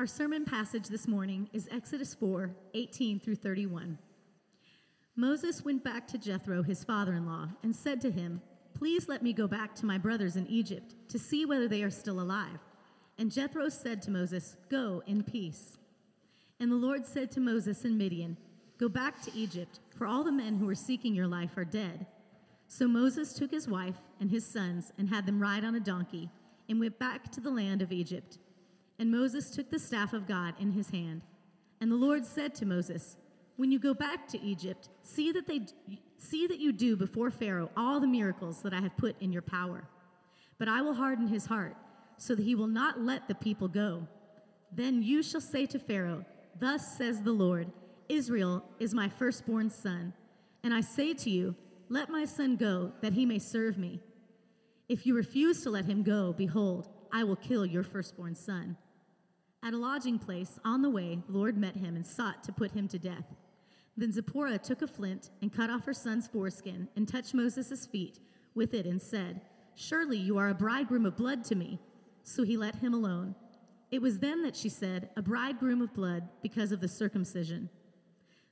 Our sermon passage this morning is Exodus 4 18 through 31. Moses went back to Jethro, his father in law, and said to him, Please let me go back to my brothers in Egypt to see whether they are still alive. And Jethro said to Moses, Go in peace. And the Lord said to Moses in Midian, Go back to Egypt, for all the men who are seeking your life are dead. So Moses took his wife and his sons and had them ride on a donkey and went back to the land of Egypt. And Moses took the staff of God in his hand. And the Lord said to Moses, When you go back to Egypt, see that, they, see that you do before Pharaoh all the miracles that I have put in your power. But I will harden his heart, so that he will not let the people go. Then you shall say to Pharaoh, Thus says the Lord, Israel is my firstborn son. And I say to you, Let my son go, that he may serve me. If you refuse to let him go, behold, I will kill your firstborn son. At a lodging place on the way, the Lord met him and sought to put him to death. Then Zipporah took a flint and cut off her son's foreskin and touched Moses' feet with it and said, Surely you are a bridegroom of blood to me. So he let him alone. It was then that she said, A bridegroom of blood because of the circumcision.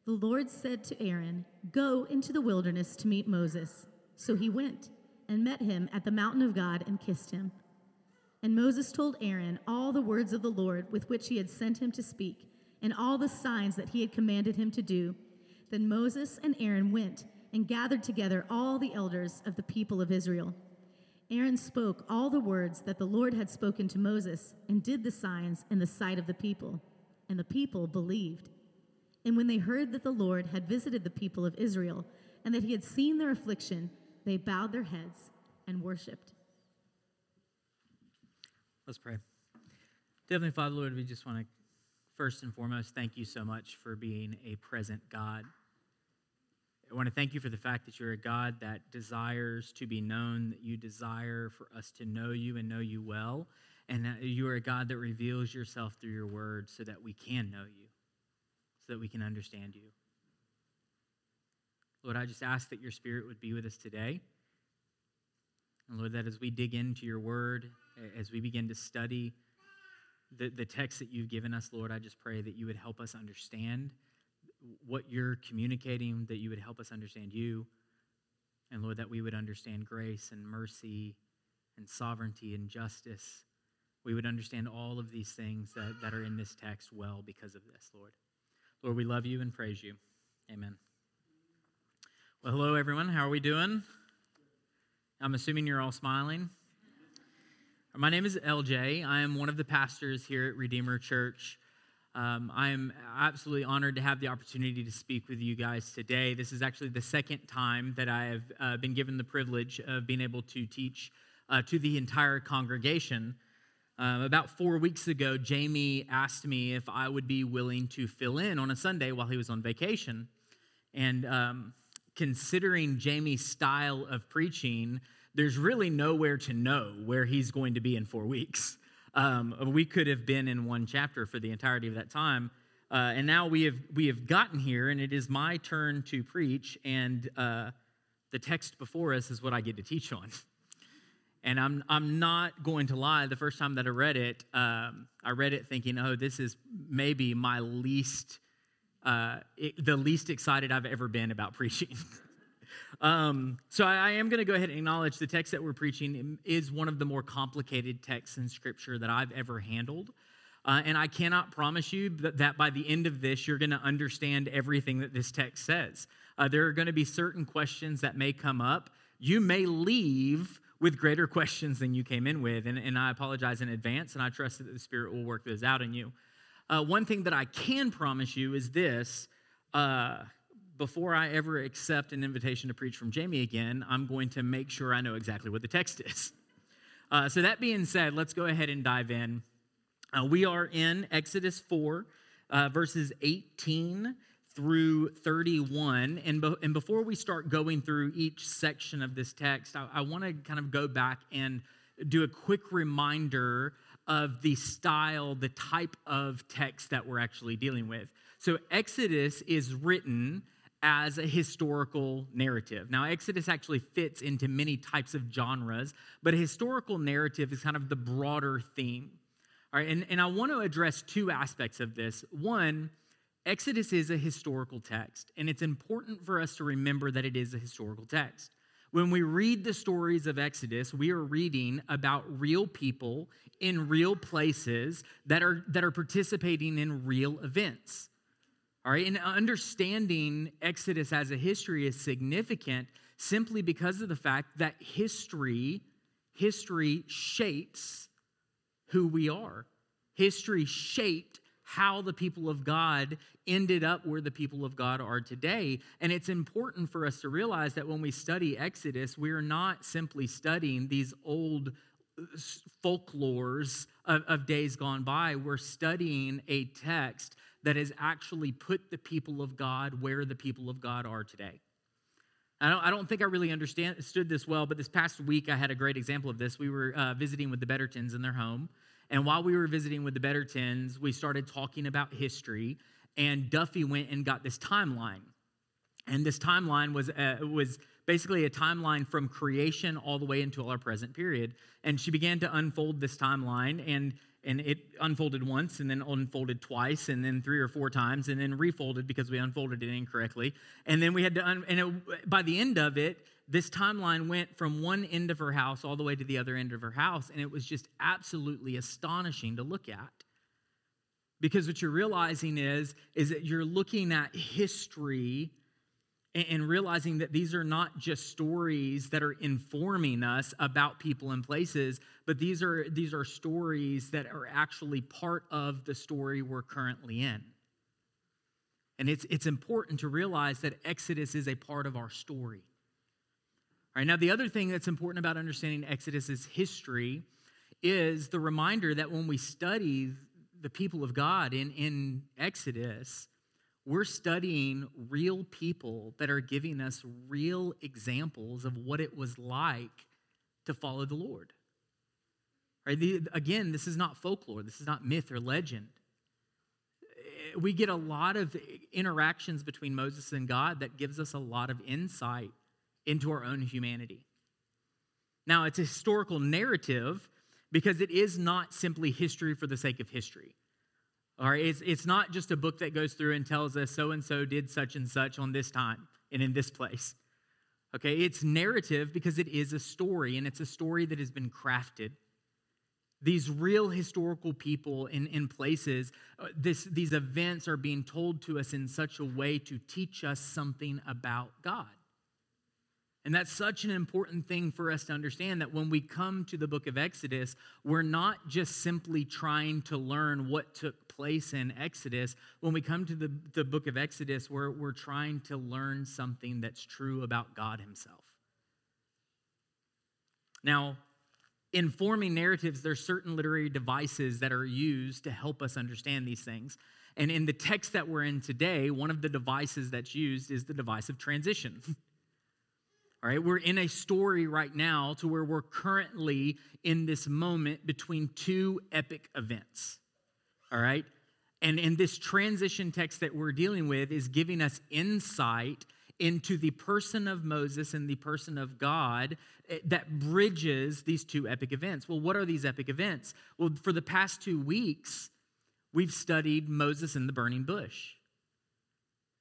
The Lord said to Aaron, Go into the wilderness to meet Moses. So he went and met him at the mountain of God and kissed him. And Moses told Aaron all the words of the Lord with which he had sent him to speak, and all the signs that he had commanded him to do. Then Moses and Aaron went and gathered together all the elders of the people of Israel. Aaron spoke all the words that the Lord had spoken to Moses and did the signs in the sight of the people, and the people believed. And when they heard that the Lord had visited the people of Israel and that he had seen their affliction, they bowed their heads and worshiped. Let's pray. Heavenly Father, Lord, we just want to first and foremost thank you so much for being a present God. I want to thank you for the fact that you're a God that desires to be known, that you desire for us to know you and know you well, and that you are a God that reveals yourself through your word so that we can know you, so that we can understand you. Lord, I just ask that your spirit would be with us today. And Lord, that as we dig into your word, as we begin to study the, the text that you've given us, Lord, I just pray that you would help us understand what you're communicating, that you would help us understand you. And Lord, that we would understand grace and mercy and sovereignty and justice. We would understand all of these things that, that are in this text well because of this, Lord. Lord, we love you and praise you. Amen. Well, hello, everyone. How are we doing? I'm assuming you're all smiling. My name is LJ. I am one of the pastors here at Redeemer Church. Um, I am absolutely honored to have the opportunity to speak with you guys today. This is actually the second time that I have uh, been given the privilege of being able to teach uh, to the entire congregation. Um, about four weeks ago, Jamie asked me if I would be willing to fill in on a Sunday while he was on vacation. And um, considering Jamie's style of preaching, there's really nowhere to know where he's going to be in four weeks. Um, we could have been in one chapter for the entirety of that time. Uh, and now we have, we have gotten here, and it is my turn to preach, and uh, the text before us is what I get to teach on. And I'm, I'm not going to lie, the first time that I read it, um, I read it thinking, oh, this is maybe my least, uh, it, the least excited I've ever been about preaching. Um, so I, I am going to go ahead and acknowledge the text that we're preaching is one of the more complicated texts in Scripture that I've ever handled. Uh, and I cannot promise you that, that, by the end of this, you're going to understand everything that this text says. Uh, there are going to be certain questions that may come up. You may leave with greater questions than you came in with. And, and I apologize in advance, and I trust that the Spirit will work those out in you. Uh, one thing that I can promise you is this uh, before I ever accept an invitation to preach from Jamie again, I'm going to make sure I know exactly what the text is. Uh, so, that being said, let's go ahead and dive in. Uh, we are in Exodus 4, uh, verses 18 through 31. And, be- and before we start going through each section of this text, I, I want to kind of go back and do a quick reminder of the style, the type of text that we're actually dealing with. So, Exodus is written as a historical narrative. Now, Exodus actually fits into many types of genres, but a historical narrative is kind of the broader theme. All right, and, and I want to address two aspects of this. One, Exodus is a historical text, and it's important for us to remember that it is a historical text. When we read the stories of Exodus, we are reading about real people in real places that are, that are participating in real events. All right, and understanding Exodus as a history is significant simply because of the fact that history, history shapes who we are. History shaped how the people of God ended up where the people of God are today. And it's important for us to realize that when we study Exodus, we are not simply studying these old uh, folklores of, of days gone by. We're studying a text that has actually put the people of God where the people of God are today. I don't, I don't think I really understood this well, but this past week I had a great example of this. We were uh, visiting with the Bettertons in their home, and while we were visiting with the Bettertons, we started talking about history, and Duffy went and got this timeline. And this timeline was, uh, was basically a timeline from creation all the way until our present period. And she began to unfold this timeline, and and it unfolded once and then unfolded twice and then three or four times and then refolded because we unfolded it incorrectly. And then we had to un- and it, by the end of it this timeline went from one end of her house all the way to the other end of her house and it was just absolutely astonishing to look at. Because what you're realizing is is that you're looking at history and realizing that these are not just stories that are informing us about people and places but these are these are stories that are actually part of the story we're currently in and it's it's important to realize that exodus is a part of our story all right now the other thing that's important about understanding exodus's history is the reminder that when we study the people of god in in exodus we're studying real people that are giving us real examples of what it was like to follow the Lord. Right? The, again, this is not folklore, this is not myth or legend. Eh, we get a lot of interactions between Moses and God that gives us a lot of insight into our own humanity. Now, it's a historical narrative because it is not simply history for the sake of history. All right, it's, it's not just a book that goes through and tells us so and so did such and such on this time and in this place. Okay, it's narrative because it is a story and it's a story that has been crafted. These real historical people in, in places, uh, this, these events are being told to us in such a way to teach us something about God. And that's such an important thing for us to understand that when we come to the book of Exodus, we're not just simply trying to learn what took place in Exodus. When we come to the, the book of Exodus, we're, we're trying to learn something that's true about God Himself. Now, in forming narratives, there's certain literary devices that are used to help us understand these things. And in the text that we're in today, one of the devices that's used is the device of transition. All right, we're in a story right now to where we're currently in this moment between two epic events. All right, and in this transition text that we're dealing with is giving us insight into the person of Moses and the person of God eh, that bridges these two epic events. Well, what are these epic events? Well, for the past two weeks, we've studied Moses and the burning bush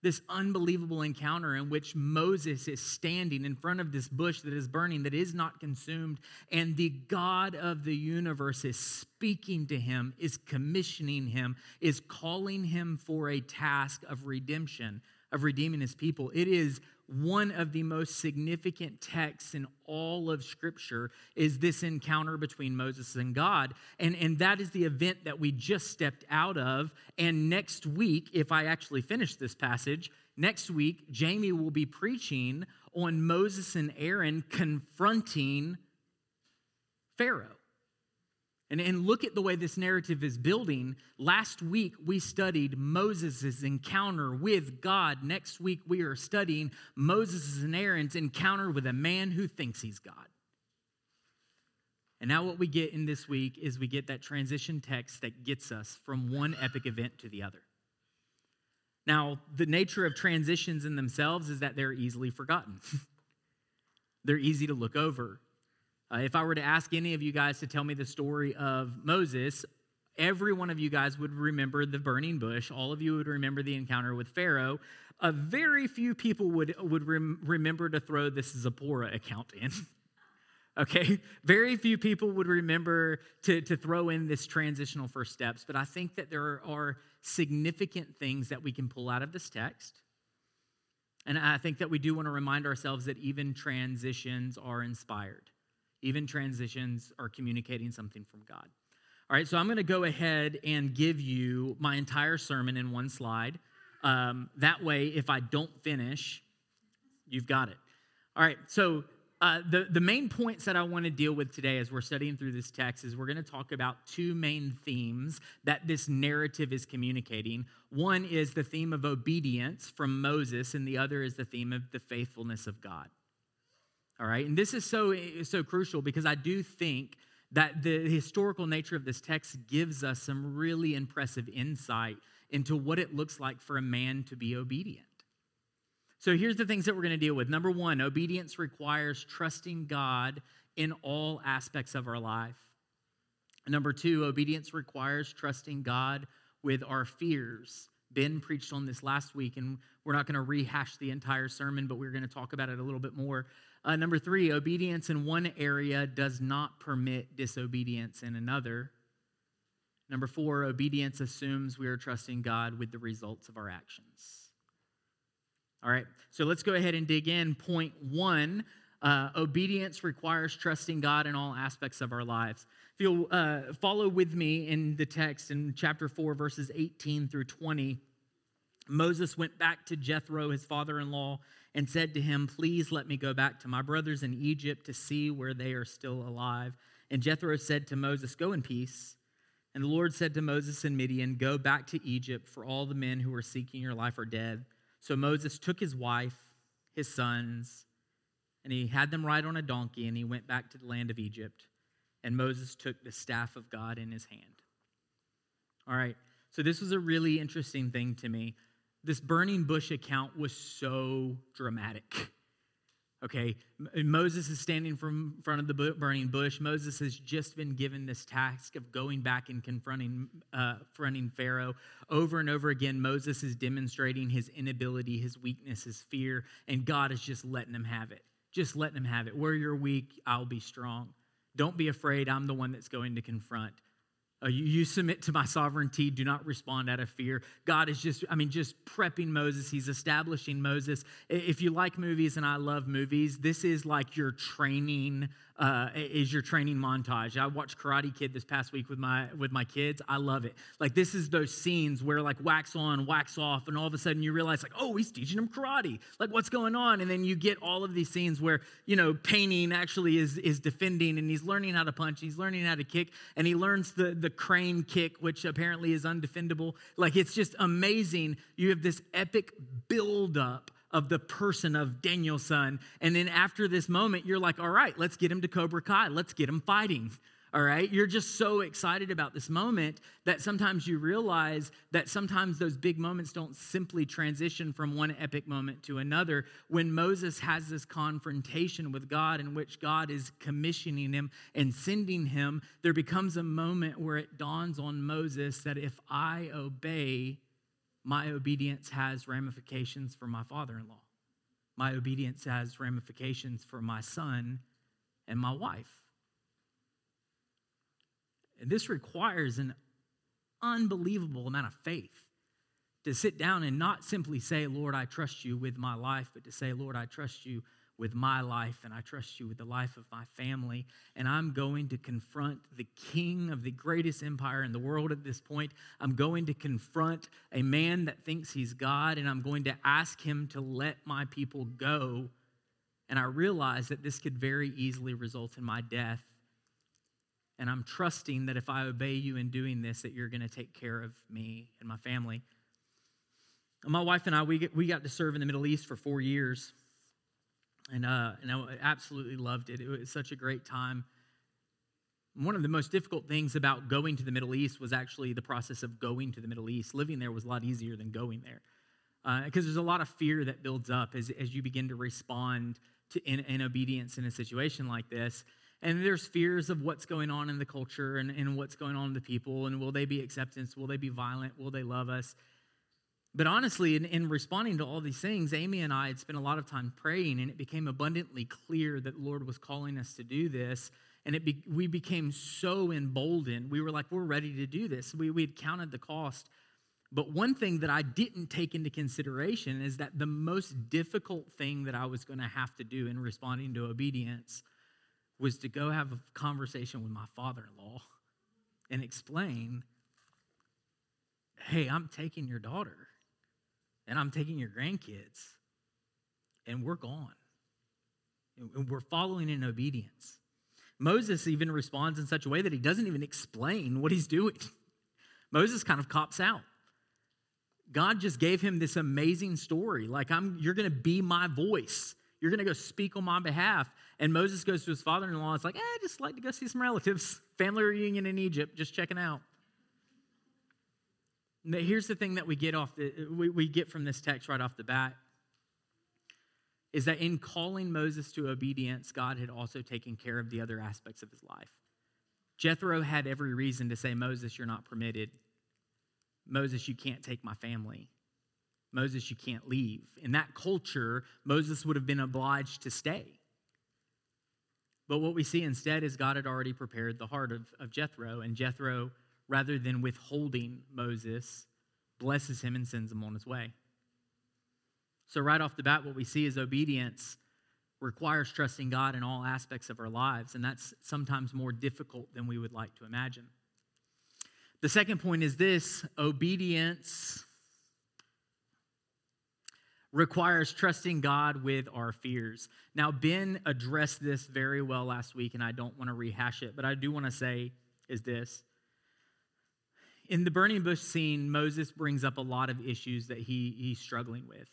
this unbelievable encounter in which Moses is standing in front of this bush that is burning, that is not consumed, and the God of the universe is speaking to him, is commissioning him, is calling him for a task of redemption, of redeeming his people. It is one of the most significant texts in all of Scripture is this encounter between Moses and God. And, and that is the event that we just stepped out of. And next week, if I actually finish this passage, next week, Jamie will be preaching on Moses and Aaron confronting Pharaoh. And, and look at the way this narrative is building. Last week, we studied Moses' encounter with God. Next week, we are studying Moses' and Aaron's encounter with a man who thinks he's God. And now, what we get in this week is we get that transition text that gets us from one epic event to the other. Now, the nature of transitions in themselves is that they're easily forgotten, they're easy to look over. Uh, if I were to ask any of you guys to tell me the story of Moses, every one of you guys would remember the burning bush. All of you would remember the encounter with Pharaoh. A very few people would, would rem- remember to throw this Zipporah account in. okay? Very few people would remember to, to throw in this transitional first steps, but I think that there are significant things that we can pull out of this text. And I think that we do want to remind ourselves that even transitions are inspired. Even transitions are communicating something from God. All right, so I'm going to go ahead and give you my entire sermon in one slide. Um, that way, if I don't finish, you've got it. All right, so uh, the, the main points that I want to deal with today as we're studying through this text is we're going to talk about two main themes that this narrative is communicating. One is the theme of obedience from Moses, and the other is the theme of the faithfulness of God. All right, and this is so, so crucial because I do think that the historical nature of this text gives us some really impressive insight into what it looks like for a man to be obedient. So here's the things that we're going to deal with. Number one, obedience requires trusting God in all aspects of our life. Number two, obedience requires trusting God with our fears. Ben preached on this last week, and we're not going to rehash the entire sermon, but we're going to talk about it a little bit more. Uh, number three, obedience in one area does not permit disobedience in another. Number four, obedience assumes we are trusting God with the results of our actions. All right, so let's go ahead and dig in. Point one uh, obedience requires trusting God in all aspects of our lives. If you'll uh, follow with me in the text in chapter 4, verses 18 through 20, Moses went back to Jethro, his father in law, and said to him, Please let me go back to my brothers in Egypt to see where they are still alive. And Jethro said to Moses, Go in peace. And the Lord said to Moses and Midian, Go back to Egypt, for all the men who are seeking your life are dead. So Moses took his wife, his sons, and he had them ride on a donkey, and he went back to the land of Egypt. And Moses took the staff of God in his hand. All right, so this was a really interesting thing to me. This burning bush account was so dramatic. Okay, Moses is standing from front of the burning bush. Moses has just been given this task of going back and confronting, uh, confronting Pharaoh. Over and over again, Moses is demonstrating his inability, his weakness, his fear, and God is just letting him have it. Just letting him have it. Where you're weak, I'll be strong. Don't be afraid. I'm the one that's going to confront. Uh, you, you, submit to my sovereignty. Do not respond out of fear. God is just, I mean, just prepping Moses. He's establishing Moses. If you like movies, and I love movies, this is like your training uh, is your training montage. I watched Karate Kid this past week with my with my kids. I love it. Like this is those scenes where like wax on, wax off, and all of a sudden you realize like, oh, he's teaching them karate. Like what's going on? And then you get all of these scenes where you know painting actually is is defending, and he's learning how to punch, he's learning how to kick, and he learns the the crane kick, which apparently is undefendable. Like it's just amazing. You have this epic buildup of the person of Daniel-san. And then after this moment, you're like, all right, let's get him to Cobra Kai. Let's get him fighting. All right. You're just so excited about this moment that sometimes you realize that sometimes those big moments don't simply transition from one epic moment to another. When Moses has this confrontation with God in which God is commissioning him and sending him, there becomes a moment where it dawns on Moses that if I obey, my obedience has ramifications for my father in law. My obedience has ramifications for my son and my wife. This requires an unbelievable amount of faith to sit down and not simply say, Lord, I trust you with my life, but to say, Lord, I trust you with my life and I trust you with the life of my family. And I'm going to confront the king of the greatest empire in the world at this point. I'm going to confront a man that thinks he's God and I'm going to ask him to let my people go. And I realize that this could very easily result in my death. And I'm trusting that if I obey you in doing this, that you're going to take care of me and my family. My wife and I, we, we got to serve in the Middle East for four years and uh, and I absolutely loved it. It was such a great time. One of the most difficult things about going to the Middle East was actually the process of going to the Middle East. Living there was a lot easier than going there because uh, there's a lot of fear that builds up as, as you begin to respond to in, in obedience in a situation like this. And there's fears of what's going on in the culture and, and what's going on in the people. And will they be acceptance? Will they be violent? Will they love us? But honestly, in, in, responding to all these things, Amy and I had spent a lot of time praying, and it became abundantly clear that the Lord was calling us to do this. And it be, we became so emboldened. We were like, we're ready to do this. We, we had counted the cost. But one thing that I didn't take into consideration is that the most difficult thing that I was going to have to do in responding to obedience was to go have a conversation with my father in law and explain hey, I'm taking your daughter and I'm taking your grandkids and we're gone. And we're following in obedience. Moses even responds in such a way that he doesn't even explain what he's doing. Moses kind of cops out. God just gave him this amazing story. Like, I'm, you're going to be my voice. You're going to go speak on my behalf. And Moses goes to his father in law. It's like, eh, I just like to go see some relatives. Family reunion in Egypt, just checking out. Here's the thing that we get off the, we, we get from this text right off the bat is that in calling Moses to obedience, God had also taken care of the other aspects of his life. Jethro had every reason to say, Moses, you're not permitted. Moses, you can't take my family. Moses, you can't leave. In that culture, Moses would have been obliged to stay. But what we see instead is God had already prepared the heart of, of Jethro, and Jethro, rather than withholding Moses, blesses him and sends him on his way. So, right off the bat, what we see is obedience requires trusting God in all aspects of our lives, and that's sometimes more difficult than we would like to imagine. The second point is this obedience requires trusting God with our fears. Now, Ben addressed this very well last week, and I don't want to rehash it, but I do want to say is this. In the burning bush scene, Moses brings up a lot of issues that he, he's struggling with,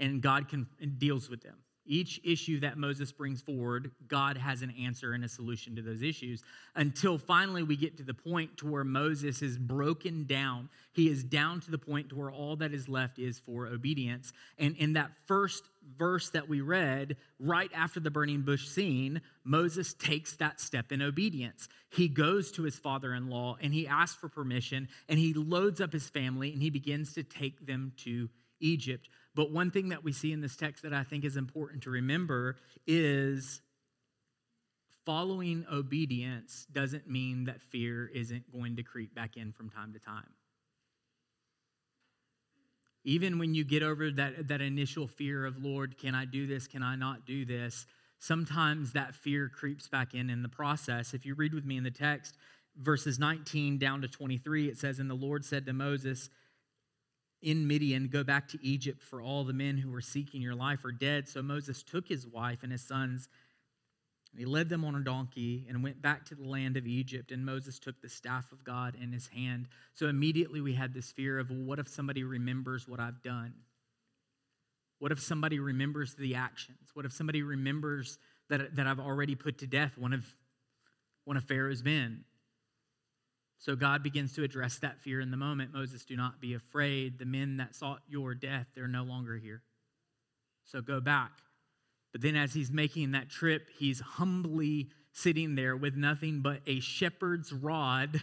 and God can, deals with them. Each issue that Moses brings forward, God has an answer and a solution to those issues until finally we get to the point to where Moses is broken down. He is down to the point to where all that is left is for obedience. And in that first verse that we read, right after the burning bush scene, Moses takes that step in obedience. He goes to his father in law and he asks for permission and he loads up his family and he begins to take them to Egypt. But one thing that we see in this text that I think is important to remember is following obedience doesn't mean that fear isn't going to creep back in from time to time. Even when you get over that, that initial fear of, Lord, can I do this? Can I not do this? Sometimes that fear creeps back in in the process. If you read with me in the text, verses 19 down to 23, it says, And the Lord said to Moses, in Midian, Go back to Egypt, for all the men who were seeking your life are dead. So Moses took his wife and his sons, and he led them on a donkey and went back to the land of Egypt. And Moses took the staff of God in his hand. So immediately we had this fear of, well, what if somebody remembers what I've done? What if somebody remembers the actions? What if somebody remembers that, that I've already put to death one of, one of Pharaoh's men? So God begins to address that fear in the moment. Moses, do not be afraid. The men that sought your death, they're no longer here. So go back. But then, as he's making that trip, he's humbly sitting there with nothing but a shepherd's rod,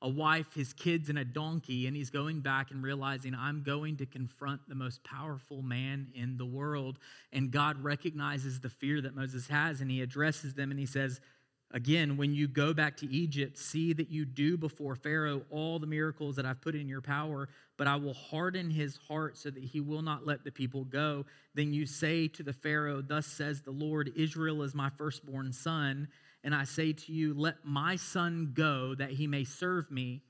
a wife, his kids, and a donkey. And he's going back and realizing, I'm going to confront the most powerful man in the world. And God recognizes the fear that Moses has, and he addresses them and he says, Again, when you go back to Egypt, see that you do before Pharaoh all the miracles that I've put in your power, but I will harden his heart so that he will not let the people go. Then you say to the Pharaoh, Thus says the Lord, Israel is my firstborn son, and I say to you, Let my son go that he may serve me.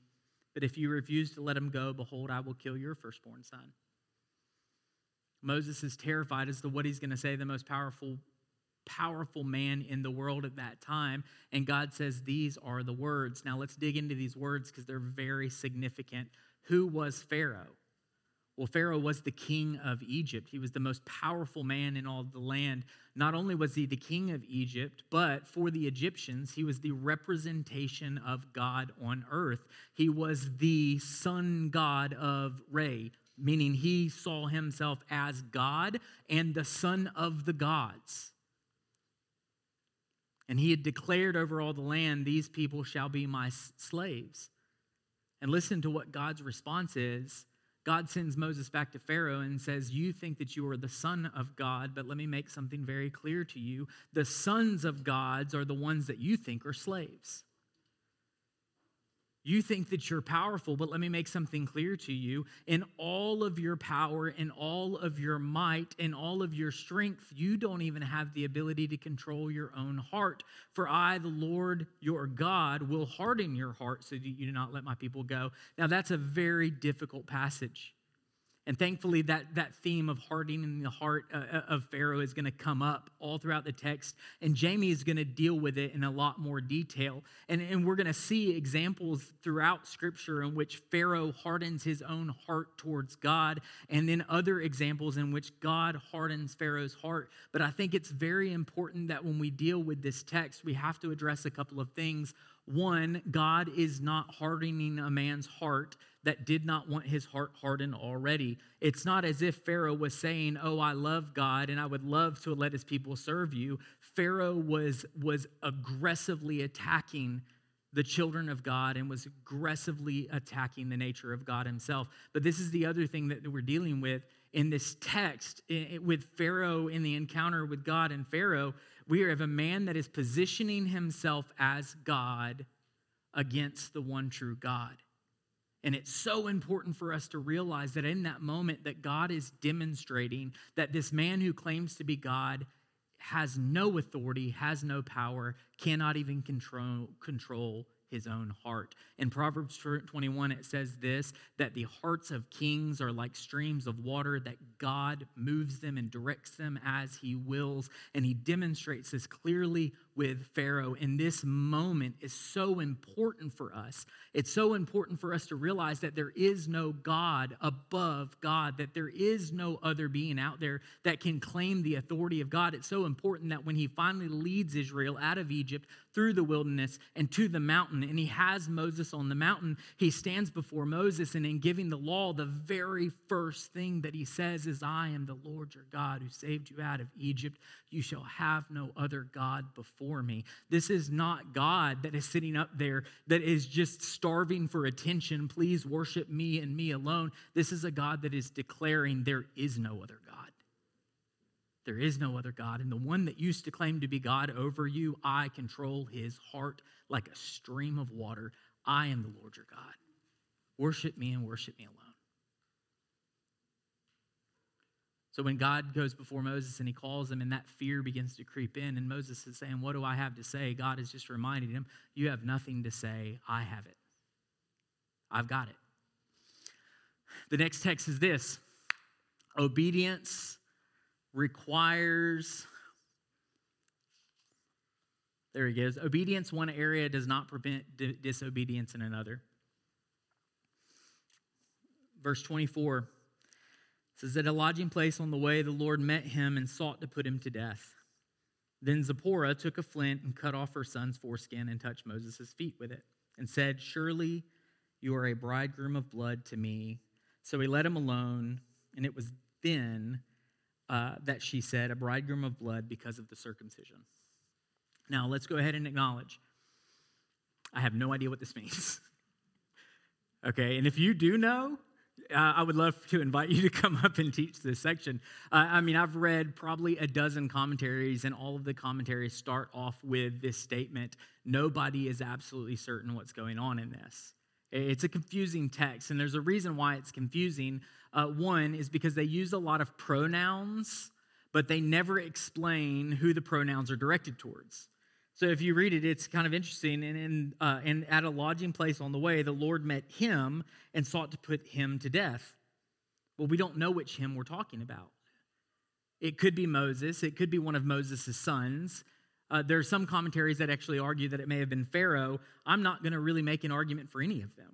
But if you refuse to let him go, behold, I will kill your firstborn son. Moses is terrified as to what he's going to say, the most powerful powerful man in the world at that time. And God says, These are the words. Now let's dig into these words because they're very significant. Who was Pharaoh? Well, Pharaoh was the king of Egypt. He was the most powerful man in all the land. Not only was he the king of Egypt, but for the Egyptians, he was the representation of God on earth. He was the sun god of Re, meaning he saw himself as God and the son of the gods. And he had declared over all the land, These people shall be my slaves. And listen to what God's response is. God sends Moses back to Pharaoh and says, You think that you are the son of God, but let me make something very clear to you. The sons of gods are the ones that you think are slaves. You think that you're powerful, but let me make something clear to you. In all of your power, in all of your might, in all of your strength, you don't even have the ability to control your own heart. For I, the Lord your God, will harden your heart so that you do not let my people go. Now, that's a very difficult passage. And thankfully, that, that theme of hardening the heart uh, uh of Pharaoh is going to come up all throughout the text. And Jamie is going to deal with it in a lot more detail. And, and we're going to see examples throughout Scripture in which Pharaoh hardens his own heart towards God, and then other examples in which God hardens Pharaoh's heart. But I think it's very important that when we deal with this text, we have to address a couple of things. One, God is not hardening a man's heart that did not want his heart hardened already. It's not as if Pharaoh was saying, Oh, I love God and I would love to let his people serve you. Pharaoh was, was aggressively attacking the children of God and was aggressively attacking the nature of God himself. But this is the other thing that we're dealing with in this text with Pharaoh in the encounter with God and Pharaoh. We have a man that is positioning himself as God against the one true God. And it's so important for us to realize that in that moment that God is demonstrating that this man who claims to be God has no authority, has no power, cannot even control, control his own heart. In Proverbs 21, it says this that the hearts of kings are like streams of water, that God moves them and directs them as he wills. And he demonstrates this clearly with Pharaoh. And this moment is so important for us. It's so important for us to realize that there is no God above God, that there is no other being out there that can claim the authority of God. It's so important that when he finally leads Israel out of Egypt through the wilderness and to the mountain, and he has Moses on the mountain, he stands before Moses, and in giving the law, the very first thing that he says is, I am the Lord your God who saved you out of Egypt. You shall have no other God before me. This is not God that is sitting up there that is just starving for attention. Please worship me and me alone. This is a God that is declaring there is no other God. There is no other God. And the one that used to claim to be God over you, I control his heart like a stream of water. I am the Lord your God. Worship me and worship me alone. So when God goes before Moses and he calls him, and that fear begins to creep in, and Moses is saying, What do I have to say? God is just reminding him, You have nothing to say. I have it. I've got it. The next text is this obedience requires. There he goes. Obedience one area does not prevent disobedience in another. Verse 24 says, At a lodging place on the way, the Lord met him and sought to put him to death. Then Zipporah took a flint and cut off her son's foreskin and touched Moses' feet with it and said, Surely you are a bridegroom of blood to me. So he let him alone, and it was then uh, that she said, A bridegroom of blood because of the circumcision. Now, let's go ahead and acknowledge I have no idea what this means. okay, and if you do know, uh, I would love to invite you to come up and teach this section. Uh, I mean, I've read probably a dozen commentaries, and all of the commentaries start off with this statement Nobody is absolutely certain what's going on in this. It's a confusing text, and there's a reason why it's confusing. Uh, one is because they use a lot of pronouns, but they never explain who the pronouns are directed towards. So if you read it, it's kind of interesting. And, in, uh, and at a lodging place on the way, the Lord met him and sought to put him to death. Well, we don't know which him we're talking about. It could be Moses, it could be one of Moses' sons. Uh, there are some commentaries that actually argue that it may have been Pharaoh. I'm not going to really make an argument for any of them.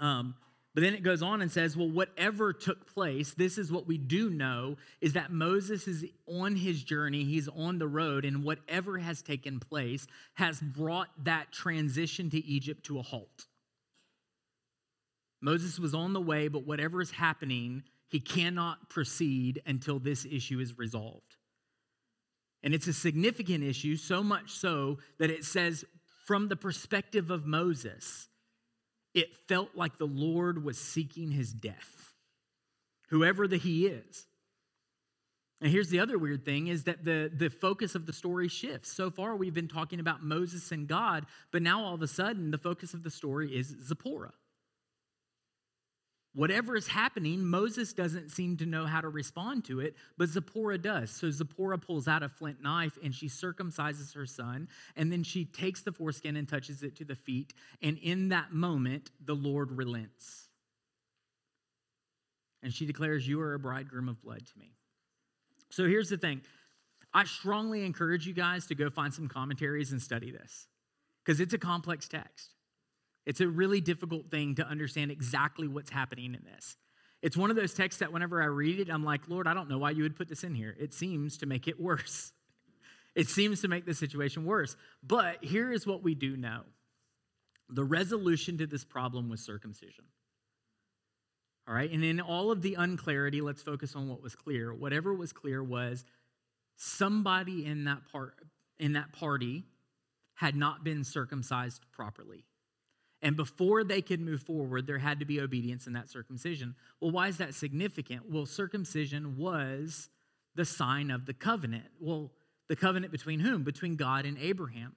Um, but then it goes on and says, well, whatever took place, this is what we do know is that Moses is on his journey, he's on the road, and whatever has taken place has brought that transition to Egypt to a halt. Moses was on the way, but whatever is happening, he cannot proceed until this issue is resolved. And it's a significant issue, so much so that it says, from the perspective of Moses, it felt like the Lord was seeking his death, whoever the he is. And here's the other weird thing is that the, the focus of the story shifts. So far, we've been talking about Moses and God, but now all of a sudden, the focus of the story is Zipporah. Whatever is happening, Moses doesn't seem to know how to respond to it, but Zipporah does. So Zipporah pulls out a flint knife and she circumcises her son, and then she takes the foreskin and touches it to the feet. And in that moment, the Lord relents. And she declares, You are a bridegroom of blood to me. So here's the thing I strongly encourage you guys to go find some commentaries and study this because it's a complex text. It's a really difficult thing to understand exactly what's happening in this. It's one of those texts that whenever I read it, I'm like, Lord, I don't know why you would put this in here. It seems to make it worse. It seems to make the situation worse. But here is what we do know the resolution to this problem was circumcision. All right, and in all of the unclarity, let's focus on what was clear. Whatever was clear was somebody in that part in that party had not been circumcised properly. And before they could move forward, there had to be obedience in that circumcision. Well, why is that significant? Well, circumcision was the sign of the covenant. Well, the covenant between whom? Between God and Abraham.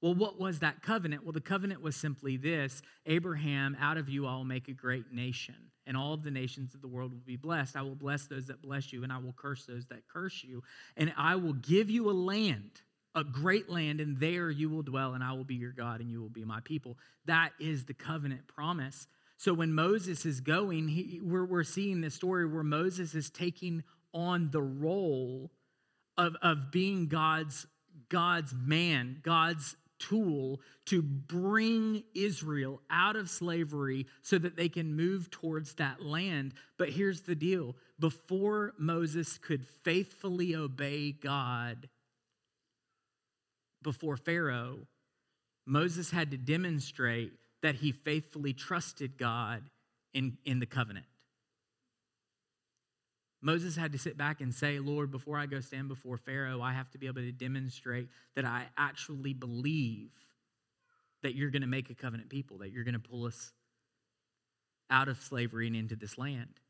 Well, what was that covenant? Well, the covenant was simply this Abraham, out of you I will make a great nation, and all of the nations of the world will be blessed. I will bless those that bless you, and I will curse those that curse you. And I will give you a land, a great land, and there you will dwell, and I will be your God, and you will be my people. That is the covenant promise. So when Moses is going, he, we're, we're seeing this story where Moses is taking on the role of, of being God's God's man, God's tool to bring Israel out of slavery so that they can move towards that land. But here's the deal before Moses could faithfully obey God before Pharaoh, Moses had to demonstrate that he faithfully trusted God in, in the covenant. Moses had to sit back and say, Lord, before I go stand before Pharaoh, I have to be able to demonstrate that I actually believe that you're going to make a covenant people, that you're going to pull us out of slavery and into this land.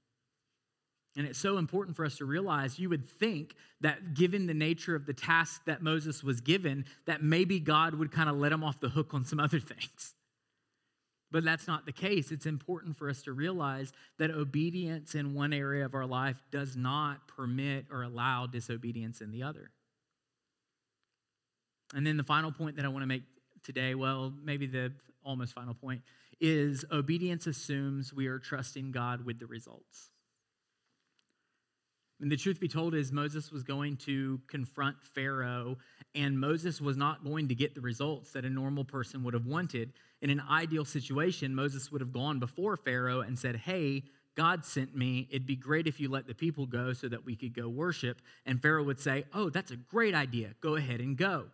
And it's so important for us to realize you would think that given the nature of the task that Moses was given, that maybe God would kind of let him off the hook on some other things. But that's not the case. It's important for us to realize that obedience in one area of our life does not permit or allow disobedience in the other. And then the final point that I want to make today, well, maybe the almost final point, is obedience assumes we are trusting God with the results. And the truth be told is Moses was going to confront Pharaoh, and Moses was not going to get the results that a normal person would have wanted. In an ideal situation, Moses would have gone before Pharaoh and said, Hey, God sent me. It'd be great if you let the people go so that we could go worship. And Pharaoh would say, Oh, that's a great idea. Go ahead and go.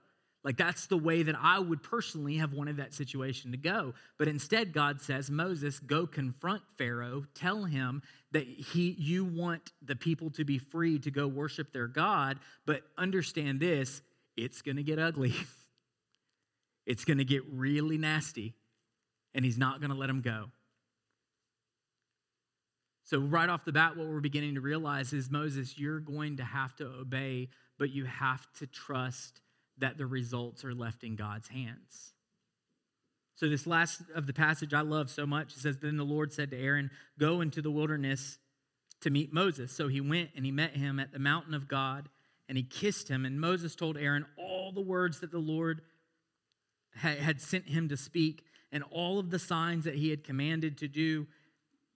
Like that's the way that I would personally have wanted that situation to go. But instead, God says, Moses, go confront Pharaoh, tell him that he, you want the people to be free to go worship their God, but understand this it's going to get ugly. it's going to get really nasty, and he's not going to let them go. So, right off the bat, what we're beginning to realize is Moses, you're going to have to obey, but you have to trust that the results are left in God's hands. So, this last of the passage I love so much. It says, Then the Lord said to Aaron, Go into the wilderness to meet Moses. So he went and he met him at the mountain of God and he kissed him. And Moses told Aaron all the words that the Lord had sent him to speak and all of the signs that he had commanded to do.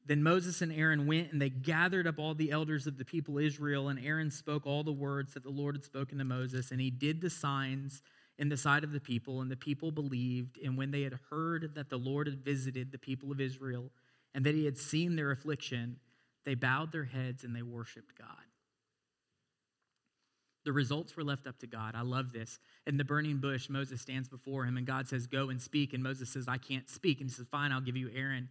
Then Moses and Aaron went and they gathered up all the elders of the people Israel. And Aaron spoke all the words that the Lord had spoken to Moses. And he did the signs in the sight of the people. And the people believed. And when they had heard that the Lord had visited the people of Israel and that he had seen their affliction, they bowed their heads and they worshiped God. The results were left up to God. I love this. In the burning bush, Moses stands before him, and God says, Go and speak. And Moses says, I can't speak. And he says, Fine, I'll give you Aaron.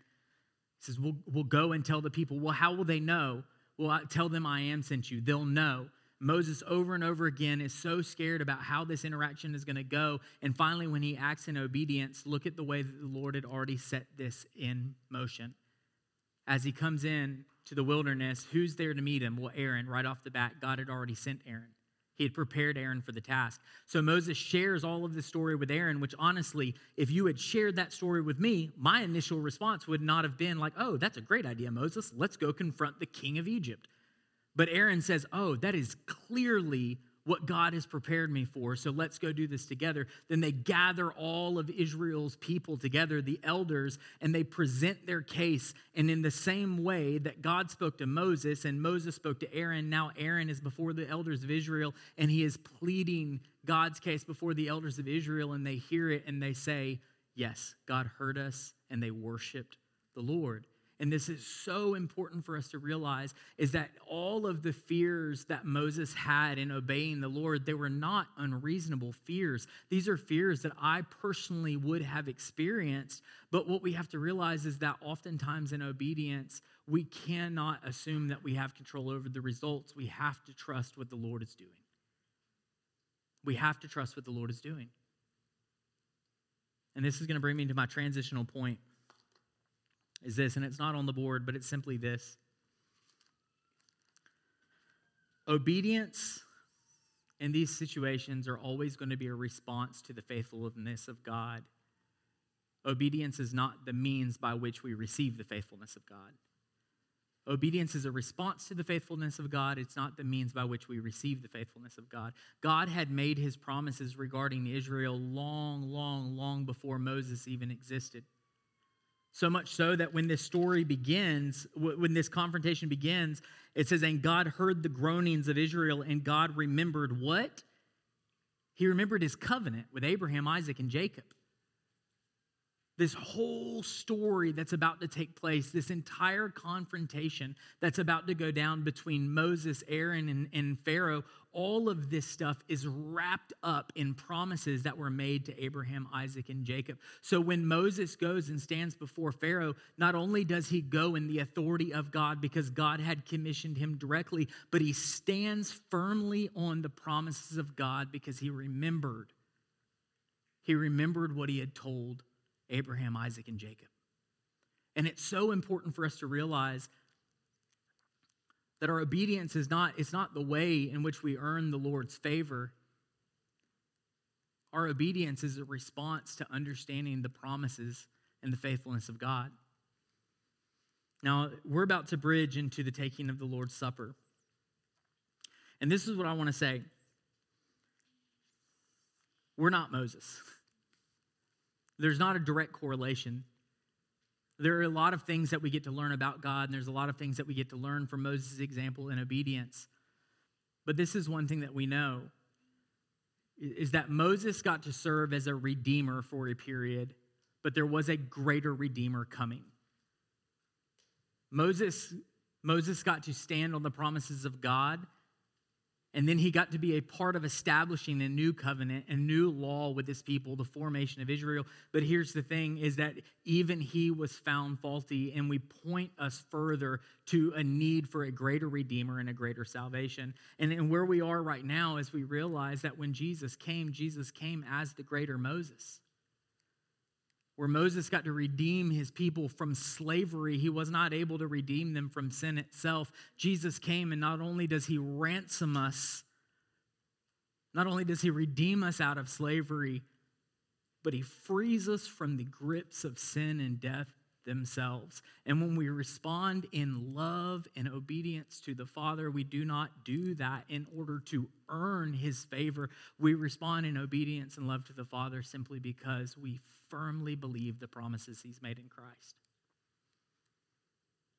Says, We'll, we'll go and tell the people. Well, how will they know? Well, I, tell them I am sent you. They'll know. Moses, over and over again, is so scared about how this interaction is going to go. And finally, when he acts in obedience, look at the way that the Lord had already set this in motion. As he comes in to the wilderness, who's there to meet him? Well, Aaron, right off the bat, God had already sent Aaron. He had prepared Aaron for the task. So Moses shares all of this story with Aaron, which honestly, if you had shared that story with me, my initial response would not have been like, oh, that's a great idea, Moses. Let's go confront the king of Egypt. But Aaron says, Oh, that is clearly what God has prepared me for. So let's go do this together. Then they gather all of Israel's people together, the elders, and they present their case. And in the same way that God spoke to Moses and Moses spoke to Aaron, now Aaron is before the elders of Israel and he is pleading God's case before the elders of Israel. And they hear it and they say, Yes, God heard us, and they worshiped the Lord and this is so important for us to realize is that all of the fears that Moses had in obeying the Lord they were not unreasonable fears. These are fears that I personally would have experienced but what we have to realize is that oftentimes in obedience we cannot assume that we have control over the results. We have to trust what the Lord is doing. We have to trust what the Lord is doing. And this is going to bring me to my transitional point is this, and it's not on the board, but it's simply this obedience in these situations are always going to be a response to the faithfulness of God. Obedience is not the means by which we receive the faithfulness of God. Obedience is a response to the faithfulness of God. It's not the means by which we receive the faithfulness of God. God had made his promises regarding Israel long, long, long before Moses even existed. So much so that when this story begins, when this confrontation begins, it says, And God heard the groanings of Israel, and God remembered what? He remembered his covenant with Abraham, Isaac, and Jacob this whole story that's about to take place, this entire confrontation that's about to go down between Moses, Aaron, and, and, Pharaoh, all of this stuff is wrapped up in promises that were made to Abraham, Isaac, and Jacob. So when Moses goes and stands before Pharaoh, not only does he go in the authority of God because God had commissioned him directly, but he stands firmly on the promises of God because he remembered. He remembered what he had told Abraham, Isaac, and Jacob. And it's so important for us to realize that our obedience is not, it's not the way in which we earn the Lord's favor. Our obedience is a response to understanding the promises and the faithfulness of God. Now, we're about to bridge into the taking of the Lord's Supper. And this is what I want to say. We're not Moses. There's not a direct correlation. There are a lot of things that we get to learn about God, and there's a lot of things that we get to learn from Moses' example in obedience. But this is one thing that we know is that Moses got to serve as a redeemer for a period, but there was a greater redeemer coming. Moses, Moses got to stand on the promises of God and then he got to be a part of establishing a new covenant, a new law with his people, the formation of Israel. But here's the thing is that even he was found faulty, and we point us further to a need for a greater redeemer and a greater salvation. And, and where we are right now is we realize that when Jesus came, Jesus came as the greater Moses where Moses got to redeem his people from slavery, he was not able to redeem them from sin itself. Jesus came, and not only does he ransom us, not only does he redeem us out of slavery, but he frees us from the grips of sin and death themselves. And when we respond in love and obedience to the Father, we do not do that in order to earn his favor. We respond in obedience and love to the Father simply because we firmly believe the promises he's made in Christ.